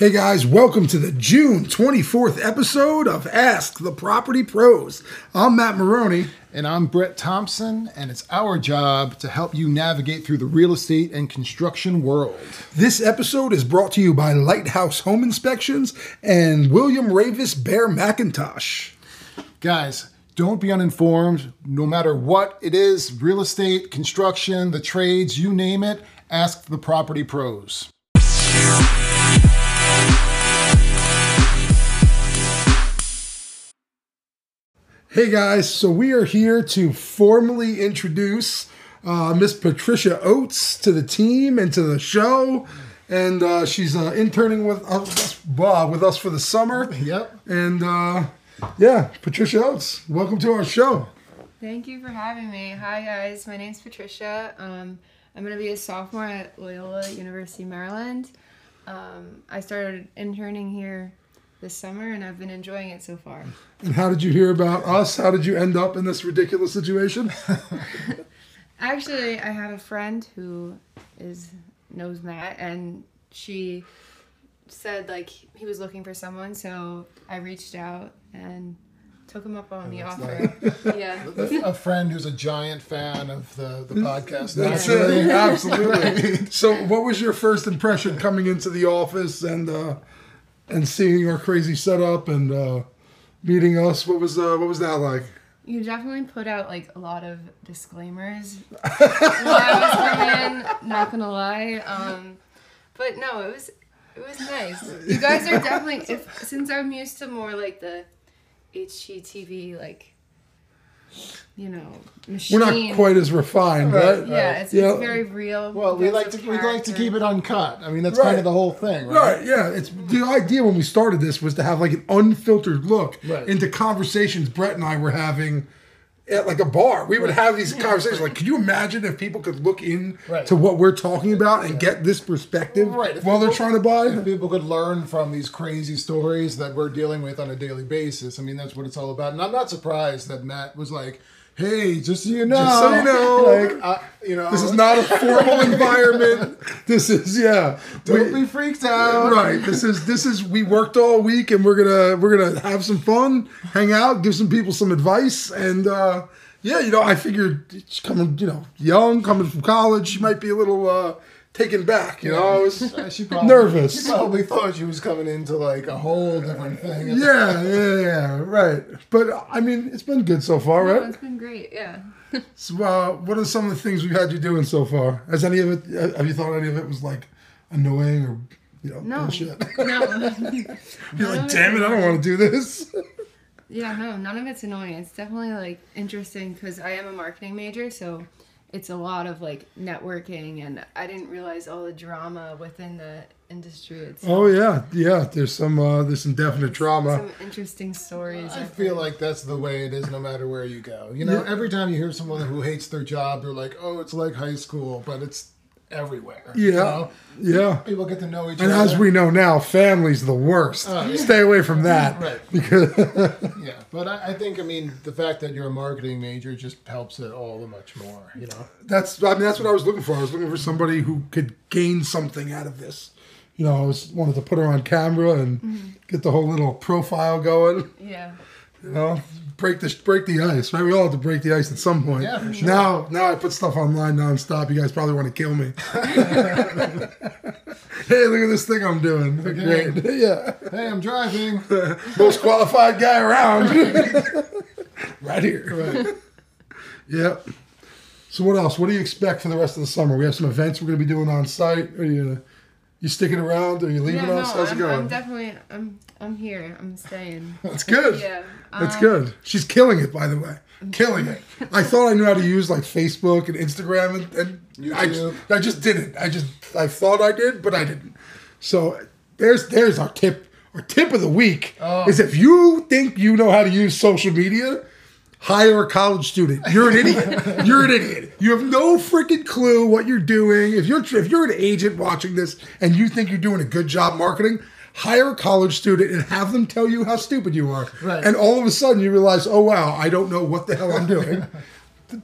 Hey guys, welcome to the June 24th episode of Ask the Property Pros. I'm Matt Maroney. And I'm Brett Thompson, and it's our job to help you navigate through the real estate and construction world. This episode is brought to you by Lighthouse Home Inspections and William Raveis Bear McIntosh. Guys, don't be uninformed. No matter what it is real estate, construction, the trades, you name it ask the property pros. Hey guys, so we are here to formally introduce uh, Miss Patricia Oates to the team and to the show. And uh, she's uh, interning with us, uh, with us for the summer. Yep. And uh, yeah, Patricia Oates, welcome to our show. Thank you for having me. Hi guys, my name's Patricia. Um, I'm gonna be a sophomore at Loyola University Maryland. Um, I started interning here this summer and I've been enjoying it so far. And how did you hear about us? How did you end up in this ridiculous situation? Actually, I have a friend who is knows Matt and she said like he was looking for someone, so I reached out and took him up on the offer. yeah. A friend who's a giant fan of the, the podcast. That's it. Absolutely. So, what was your first impression coming into the office and uh, and seeing our crazy setup and uh, meeting us? What was uh, what was that like? You definitely put out like a lot of disclaimers while I was coming in. Not gonna lie, um, but no, it was it was nice. You guys are definitely if since I'm used to more like the HGTV like you know machine. We're not quite as refined, right? Yeah, it's, Yeah. it's very real. Well, we like to we like to keep it uncut. I mean, that's Right. kind of the whole thing, right? Right, yeah. It's the idea when we started this was to have like an unfiltered look Right. into conversations Brett and I were having at like a bar. We would have these conversations like, can you imagine if people could look in Right. to what we're talking about and get this perspective Right, if while they're trying to buy? If people could learn from these crazy stories that we're dealing with on a daily basis, I mean, that's what it's all about. And I'm not surprised that Matt was like, "Hey, just so you know, Just so you know. like, uh, you know, This is not a formal environment. This is yeah. Don't We- be freaked out." right. This is this is we worked all week and we're gonna we're gonna have some fun, hang out, give some people some advice, and uh, yeah, you know, I figured she's coming, you know, young, coming from college, she might be a little uh, taken back. You know, I was Uh, She probably, Nervous. She probably thought she was coming into like a whole different thing. yeah, yeah, yeah, right. But I mean, it's been good so far, No, right? it's been great. Yeah. So, uh, what are some of the things we've had you doing so far? Has any of it? Have you thought any of it was like annoying or you know No. bullshit? No. You're like, damn it, I don't want to do this. Yeah, no, none of it's annoying. It's definitely like interesting because I am a marketing major, so it's a lot of like networking, and I didn't realize all the drama within the industry. It's Oh yeah, yeah. There's some uh, there's some definite drama. some interesting stories. I I've feel like that's the way it is no matter where you go. You know, Yeah. every time you hear someone who hates their job, they're like, oh, it's like high school, but it's everywhere. you Yeah, know? yeah. People get to know each And other. And as we know now, family's the worst. Oh, Stay away from that. Right. Because Yeah, but I, I think, I mean, the fact that you're a marketing major just helps it all the much more, you know? that's I mean that's what I was looking for. I was looking for somebody who could gain something out of this. You know, I was wanted to put her on camera and mm-hmm. get the whole little profile going. yeah. You know, break the break the ice. Right, we all have to break the ice at some point. Yeah, for sure. Now, now I put stuff online nonstop. You guys probably want to kill me. hey, look at this thing I'm doing. Okay. Great. yeah. Hey, I'm driving. most qualified guy around. right here. Right. Yep. So what else? What do you expect for the rest of the summer? We have some events we're going to be doing on site. Are you you sticking around? Are you leaving Yeah, no, us? How's I'm, going? I'm definitely, I'm, I'm here. I'm staying. That's good. Yeah. That's um, good. She's killing it, by the way. Killing it. I thought I knew how to use like Facebook and Instagram, and, and I, YouTube. I just didn't. I just I thought I did, but I didn't. So there's there's our tip. Our tip of the week Oh. is if you think you know how to use social media, hire a college student. You're an idiot. You're an idiot. You have no freaking clue what you're doing. If you're if you're an agent watching this and you think you're doing a good job marketing, hire a college student and have them tell you how stupid you are. Right. And all of a sudden you realize, oh wow, I don't know what the hell I'm doing.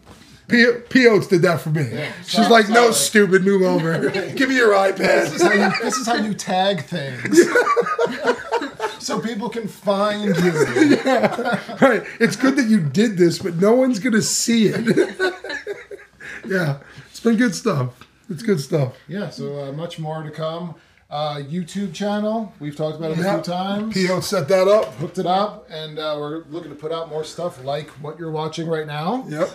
P. P. Did that for me. She's Solid- like, no, stupid, move over. Give me your This is iPad. how you, this is how you tag things. so people can find you. right. It's good that you did this, but no one's gonna see it. yeah, it's been good stuff. It's good stuff. Yeah, so uh, much more to come. Uh, YouTube channel, we've talked about it a few times. P. Oates set that up. Hooked it up, and uh, we're looking to put out more stuff like what you're watching right now. Yep.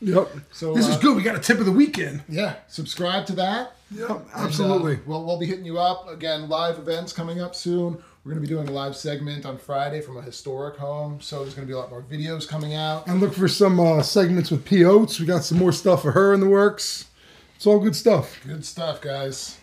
Yep. So, this is uh, good. We got a tip of the weekend. Yeah, subscribe to that. Yep. And, Absolutely. uh, we'll, we'll be hitting you up again. Live events coming up soon. We're going to be doing a live segment on Friday from a historic home. So there's going to be a lot more videos coming out. and look for some uh, segments with P. Oates. We got some more stuff for her in the works. It's all good stuff. Good stuff, guys.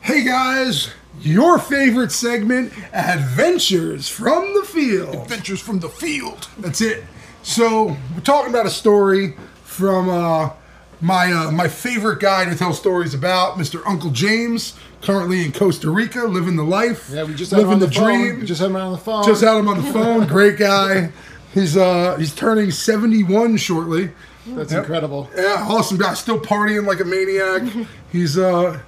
Hey guys, your favorite segment, Adventures from the Field. Adventures from the field. That's it. So we're talking about a story from uh, my uh, my favorite guy to tell stories about, Mr. Uncle James, currently in Costa Rica, living the life, Yeah, we just had him living on the, the, phone. dream. We just had him on the phone. Just had him on the phone. Great guy. He's uh he's turning 71 shortly. That's incredible. Yeah, awesome guy. Still partying like a maniac. He's a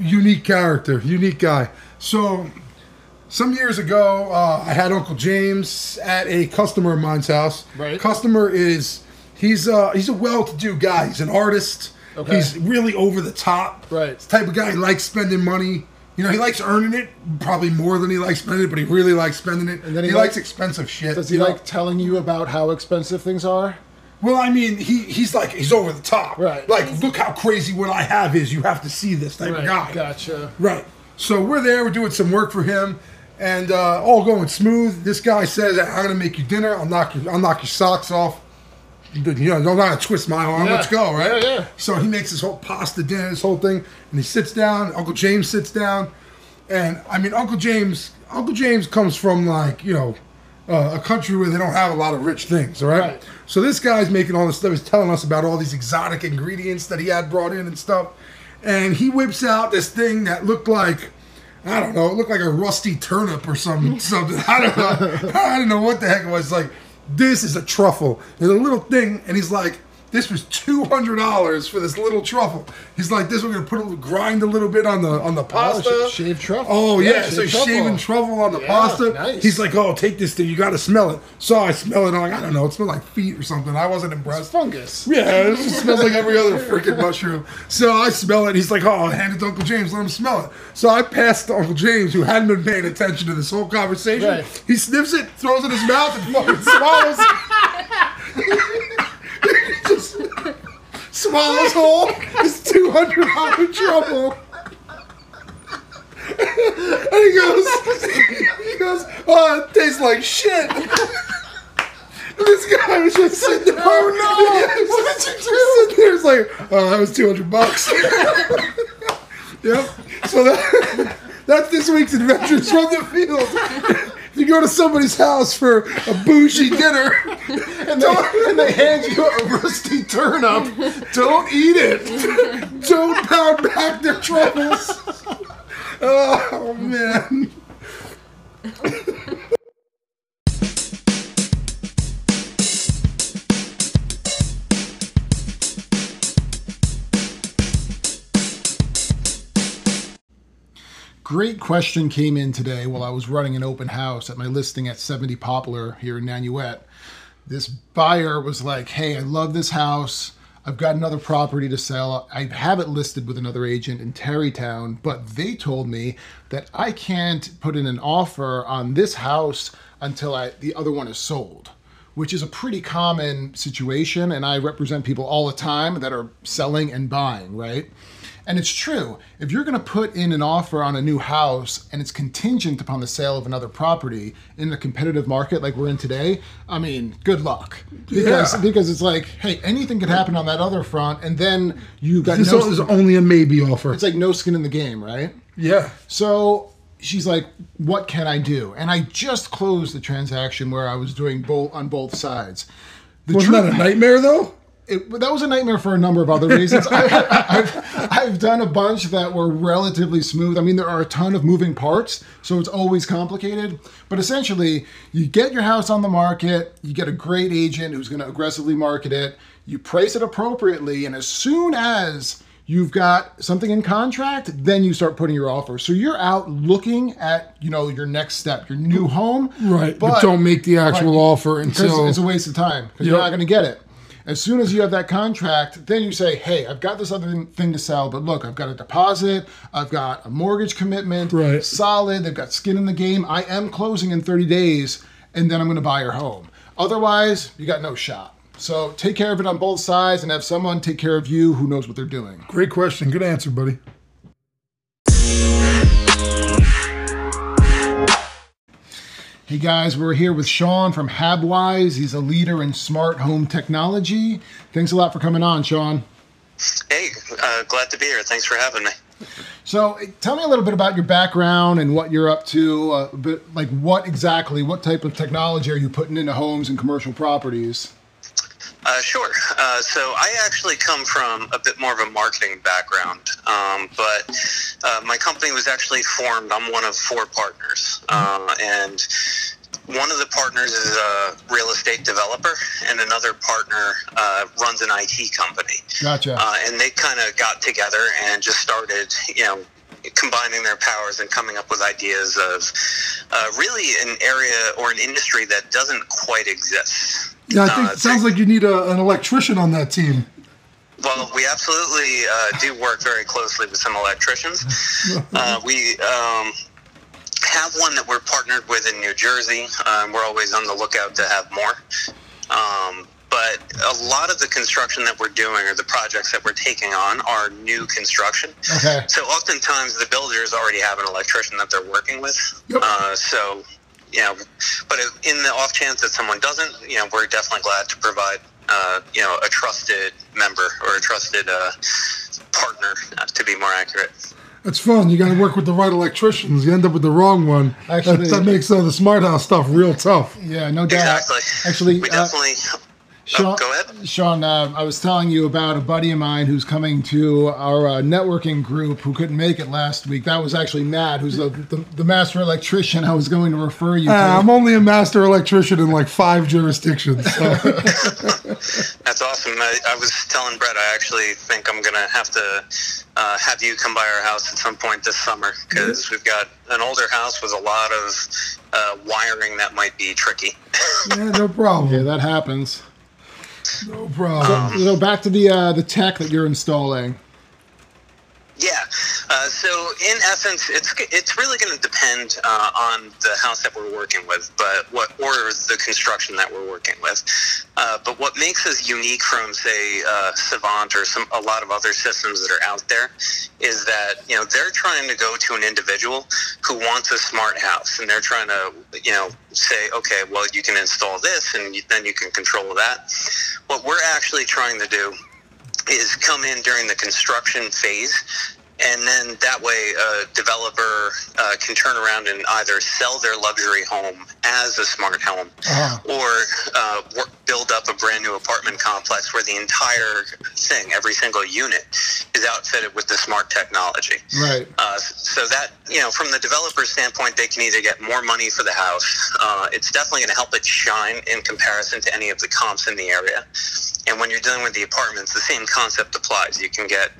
unique character, unique guy. So, some years ago, uh, I had Uncle James at a customer of mine's house. Right. Customer is he's uh, he's a well-to-do guy. He's an artist. Okay. He's really over the top. Right. The type of guy he likes spending money. You know, he likes earning it probably more than he likes spending it, but he really likes spending it. And then he, he likes like- expensive shit. Does he you know? like telling you about how expensive things are? Well, I mean, he he's like he's over the top. Right. Like, look how crazy what I have is. You have to see this type of guy. Gotcha. Right. So we're there. We're doing some work for him, and uh, all going smooth. This guy says, "I'm gonna make you dinner. I'll knock your I'll knock your socks off. You know, don't not twist my arm. Yeah. Let's go." Right. Yeah, yeah. So he makes this whole pasta dinner, this whole thing, and he sits down. Uncle James sits down, and I mean, Uncle James. Uncle James comes from like you know uh, a country where they don't have a lot of rich things. All right? Right. So this guy's making all this stuff. He's telling us about all these exotic ingredients that he had brought in and stuff, and he whips out this thing that looked like. I don't know. It looked like a rusty turnip or some something. I don't know. I don't know what the heck it was. Like, this is a truffle. There's a little thing, and he's like, this was two hundred dollars for this little truffle. He's like, this we're gonna put a little, grind a little bit on the on the pasta. sh- shaved truffle. Oh Yeah, yeah, so shaved he's truffle. shaving truffle on the Yeah, pasta. nice. He's like, oh, take this thing. You got to smell it. So I smell it. I'm like, I don't know. It smells like feet or something. I wasn't impressed. Fungus. Yeah, it just smells like every other freaking mushroom. So I smell it. He's like, oh, hand it to Uncle James. Let him smell it. So I passed to Uncle James, who hadn't been paying attention to this whole conversation. Right. He sniffs it, throws it in his mouth, and fucking swallows. swallows whole his two hundred dollar truffle. And he goes, he goes, oh, it tastes like shit. And this guy was just sitting there. Oh no! what did you do? Sitting there, it's like, oh, that was two hundred bucks. yep. So that, that's this week's adventures from the field. If you go to somebody's house for a bougie dinner, And they, and they hand you a rusty turnip. don't eat it. Don't pound back their truffles. Oh man. Great question came in today while I was running an open house at my listing at 70 Poplar here in Nanuet. This buyer was like, Hey, I love this house. I've got another property to sell. I have it listed with another agent in Tarrytown, but they told me that I can't put in an offer on this house until I, the other one is sold, which is a pretty common situation. And I represent people all the time that are selling and buying, right? And it's true. If you're going to put in an offer on a new house and it's contingent upon the sale of another property in a competitive market like we're in today, I mean, good luck. Because Yeah. because it's like, hey, anything could happen on that other front, and then you got This no. is only a maybe offer. It's like no skin in the game, right? yeah. So she's like, "What can I do?" And I just closed the transaction where I was doing both on both sides. The Wasn't that a nightmare though? It, that was a nightmare for a number of other reasons. I, have I've done a bunch that were relatively smooth. I mean, there are a ton of moving parts, so it's always complicated. But essentially, you get your house on the market, you get a great agent who's going to aggressively market it, you price it appropriately, and as soon as you've got something in contract, then you start putting your offer. So you're out looking at, you know, your next step, your new home. Right. But, don't make the actual Right. offer until it's a waste of time because you're not going to get it. As soon as you have that contract, then you say, "Hey, I've got this other thing to sell, but look, I've got a deposit, I've got a mortgage commitment, Right. solid. They've got skin in the game. I am closing in 30 days, and then I'm going to buy your home. Otherwise, you got no shot. So take care of it on both sides, and have someone take care of you who knows what they're doing. Great question. Good answer, buddy. Hey guys, we're here with Sean from Habwise. He's a leader in smart home technology. Thanks a lot for coming on, Sean. Hey, uh, glad to be here. Thanks for having me. So, tell me a little bit about your background and what you're up to. Uh, but like, what exactly, what type of technology are you putting into homes and commercial properties? Uh, sure. Uh, so I actually come from a bit more of a marketing background, um, but uh, my company was actually formed. I'm one of four partners, uh, and one of the partners is a real estate developer, and another partner uh, runs an IT company. Gotcha. uh, and they kind of got together and just started, you know, combining their powers and coming up with ideas of uh, really an area or an industry that doesn't quite exist. Yeah, I think Uh, it sounds like you need a, an electrician on that team. Well, we absolutely uh, do work very closely with some electricians. Uh, we um, have one that we're partnered with in New Jersey. Um, we're always on the lookout to have more. Um, but a lot of the construction that we're doing or the projects that we're taking on are new construction. Okay. So oftentimes the builders already have an electrician that they're working with. Yep. Uh, so, you know, but in the off chance that someone doesn't, you know, we're definitely glad to provide, uh, you know, a trusted member or a trusted uh, partner, uh, to be more accurate. That's fun. You got to work with the right electricians. You end up with the wrong one. Actually- that, that makes uh, the smart house stuff real tough. Yeah, no doubt. Exactly. Actually, we uh, definitely. Sean, oh, go ahead. Sean, uh, I was telling you about a buddy of mine who's coming to our uh, networking group who couldn't make it last week. That was actually Matt, who's the, the, the master electrician I was going to refer you to. Uh, I'm only a master electrician in like five jurisdictions. So. That's awesome. I, I was telling Brett, I actually think I'm going to have to uh, have you come by our house at some point this summer because we've got an older house with a lot of uh, wiring that might be tricky. yeah, no problem. yeah, that happens. No problem. So back to the uh, the tech that you're installing. Yeah. Uh, so in essence, it's it's really going to depend uh, on the house that we're working with, but what or the construction that we're working with. Uh, but what makes us unique from say uh, Savant or some a lot of other systems that are out there is that you know they're trying to go to an individual who wants a smart house, and they're trying to you know say, okay, well you can install this, and then you can control that. What we're actually trying to do is come in during the construction phase and then that way a developer uh, can turn around and either sell their luxury home as a smart home Uh-huh. or uh, work, build up a brand new apartment complex where the entire thing every single unit is outfitted with the smart technology Right. uh, so that you know, from the developer standpoint, they can either get more money for the house. Uh, it's definitely going to help it shine in comparison to any of the comps in the area. And when you're dealing with the apartments, the same concept applies. You can get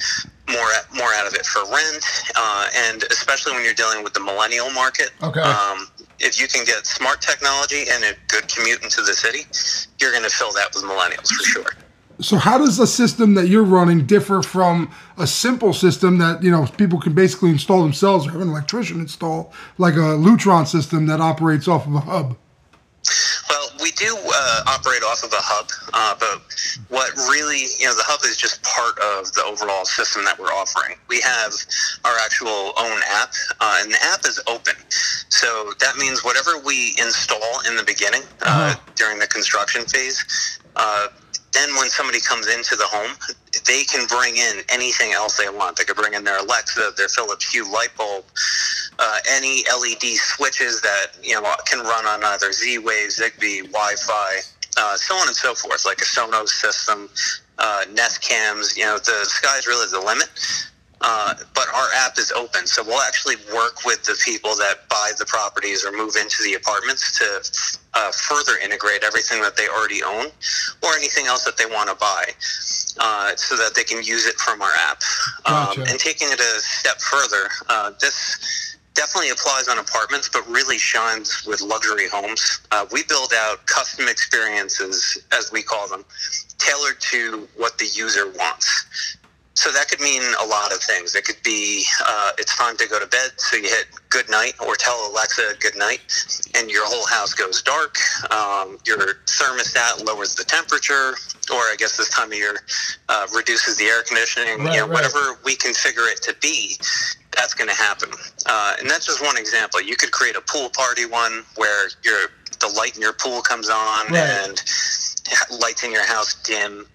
more more out of it for rent, uh, and especially when you're dealing with the millennial market. Okay. Um, if you can get smart technology and a good commute into the city, you're going to fill that with millennials for sure. So how does the system that you're running differ from a simple system that you know people can basically install themselves or have an electrician install, like a Lutron system that operates off of a hub? Well, we do uh, operate off of a hub, uh, but what really, you know, the hub is just part of the overall system that we're offering. We have our actual own app, uh, and the app is open. So that means whatever we install in the beginning uh, during the construction phase, uh, then when somebody comes into the home, they can bring in anything else they want. They could bring in their Alexa, their Philips Hue light bulb, uh, any LED switches that you know can run on either Z-Wave, Zigbee, Wi-Fi, uh, so on and so forth, like a Sonos system, uh, Nest cams. You know, the sky's really the limit. Uh, but our app is open, so we'll actually work with the people that buy the properties or move into the apartments to uh, further integrate everything that they already own or anything else that they want to buy, uh, so that they can use it from our app. Gotcha. Um, and taking it a step further, uh, this definitely applies on apartments, but really shines with luxury homes. Uh, we build out custom experiences, as we call them, tailored to what the user wants. So that could mean a lot of things. It could be uh, it's time to go to bed, so you hit good night or tell Alexa good night, and your whole house goes dark. Um, your thermostat lowers the temperature, or I guess this time of year uh, reduces the air conditioning. Right, you know, right. whatever we configure it to be, that's going to happen. Uh, and that's just one example. You could create a pool party one where your the light in your pool comes on Right. and lights in your house dim.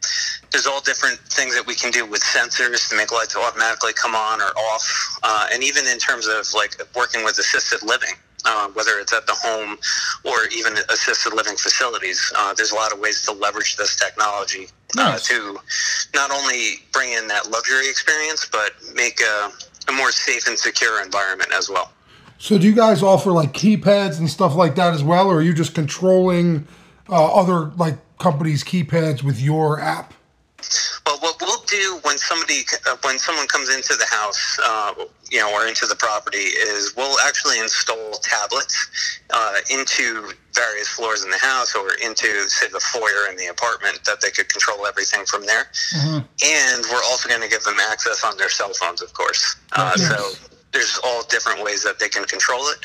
There's all different things that we can do with sensors to make lights automatically come on or off, uh, and even in terms of like working with assisted living. Uh, whether it's at the home or even assisted living facilities, uh, there's a lot of ways to leverage this technology uh, to not only bring in that luxury experience, but make a, a more safe and secure environment as well. So do you guys offer like keypads and stuff like that as well, or are you just controlling uh, other like companies' keypads with your app? Well, what we'll do when somebody, uh, when someone comes into the house, uh, you know, or into the property, is we'll actually install tablets uh, into various floors in the house, or into say the foyer in the apartment, that they could control everything from there. And we're also going to give them access on their cell phones, of course. Uh, Yes. So there's all different ways that they can control it.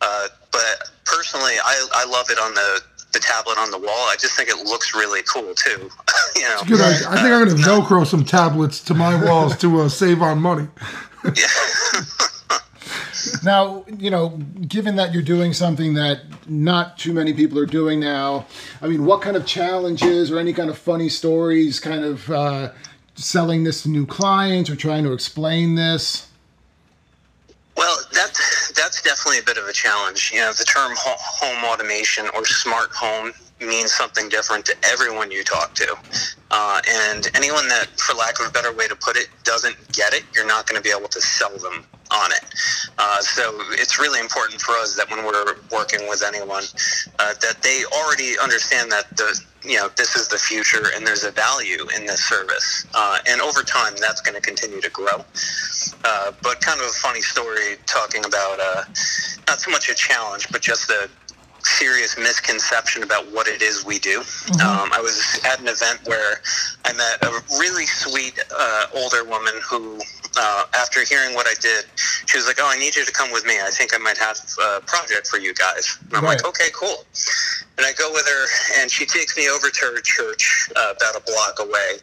Uh, but personally, I, I love it on the the tablet on the wall. I just think it looks really cool too. you know, Good idea. I think I'm going to Velcro some tablets to my walls to uh, save on money. Now, you know, given that you're doing something that not too many people are doing now, I mean, what kind of challenges or any kind of funny stories kind of uh, selling this to new clients or trying to explain this? Well, that's that's definitely a bit of a challenge. You know, the term home automation or smart home means something different to everyone you talk to, uh, and anyone that, for lack of a better way to put it, doesn't get it, you're not going to be able to sell them on it. Uh, so it's really important for us that when we're working with anyone, uh, that they already understand that the you know this is the future and there's a value in this service, uh, and over time that's going to continue to grow. Uh, but kind of a funny story talking about uh, not so much a challenge, but just a serious misconception about what it is we do. Um, I was at an event where I met a really sweet uh, older woman who, uh, after hearing what I did, she was like, "Oh, I need you to come with me. I think I might have a project for you guys." And I'm like, "Okay, cool." And I go with her, and she takes me over to her church uh, about a block away,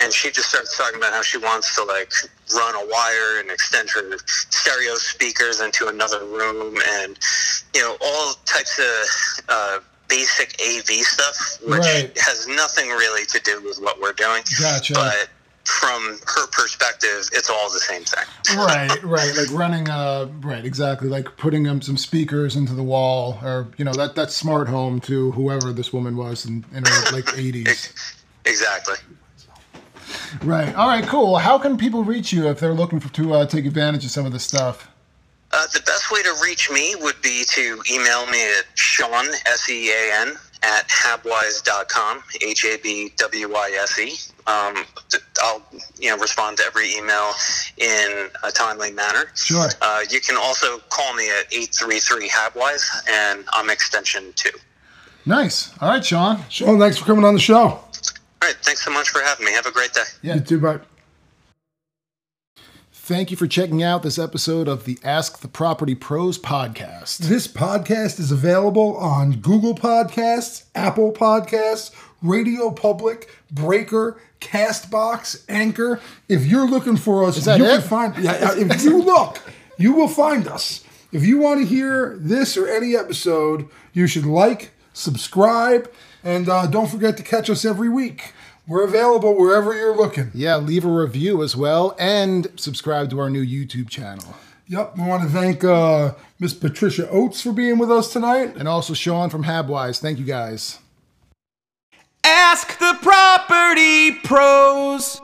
and she just starts talking about how she wants to like run a wire and extend her stereo speakers into another room, and you know all types of uh, basic AV stuff, which Right. has nothing really to do with what we're doing. Gotcha. But from her perspective, it's all the same thing. right, right. Like running, uh, right, exactly. Like putting um, some speakers into the wall, or you know, that that smart home to whoever this woman was in, in her like 80s. Exactly. Right. All right. Cool. How can people reach you if they're looking for, to uh, take advantage of some of this stuff? Uh, the best way to reach me would be to email me at Sean, S E A N, at habwise.com, H A B W I S E. Um, I'll you know respond to every email in a timely manner. Sure. Uh, you can also call me at 833 Habwise, and I'm extension 2. Nice. All right, Sean. Sean, thanks for coming on the show. All right, thanks so much for having me. Have a great day. Yeah. You too, bye. Thank you for checking out this episode of the Ask the Property Pros podcast. This podcast is available on Google Podcasts, Apple Podcasts, Radio Public, Breaker, Castbox, Anchor. If you're looking for us, you it? can find. Yeah, yeah, if you look, you will find us. If you want to hear this or any episode, you should like, subscribe, and uh, don't forget to catch us every week. We're available wherever you're looking. Yeah, leave a review as well and subscribe to our new YouTube channel. Yep, we want to thank uh, Miss Patricia Oates for being with us tonight. And also Sean from Habwise. Thank you guys. Ask the property pros.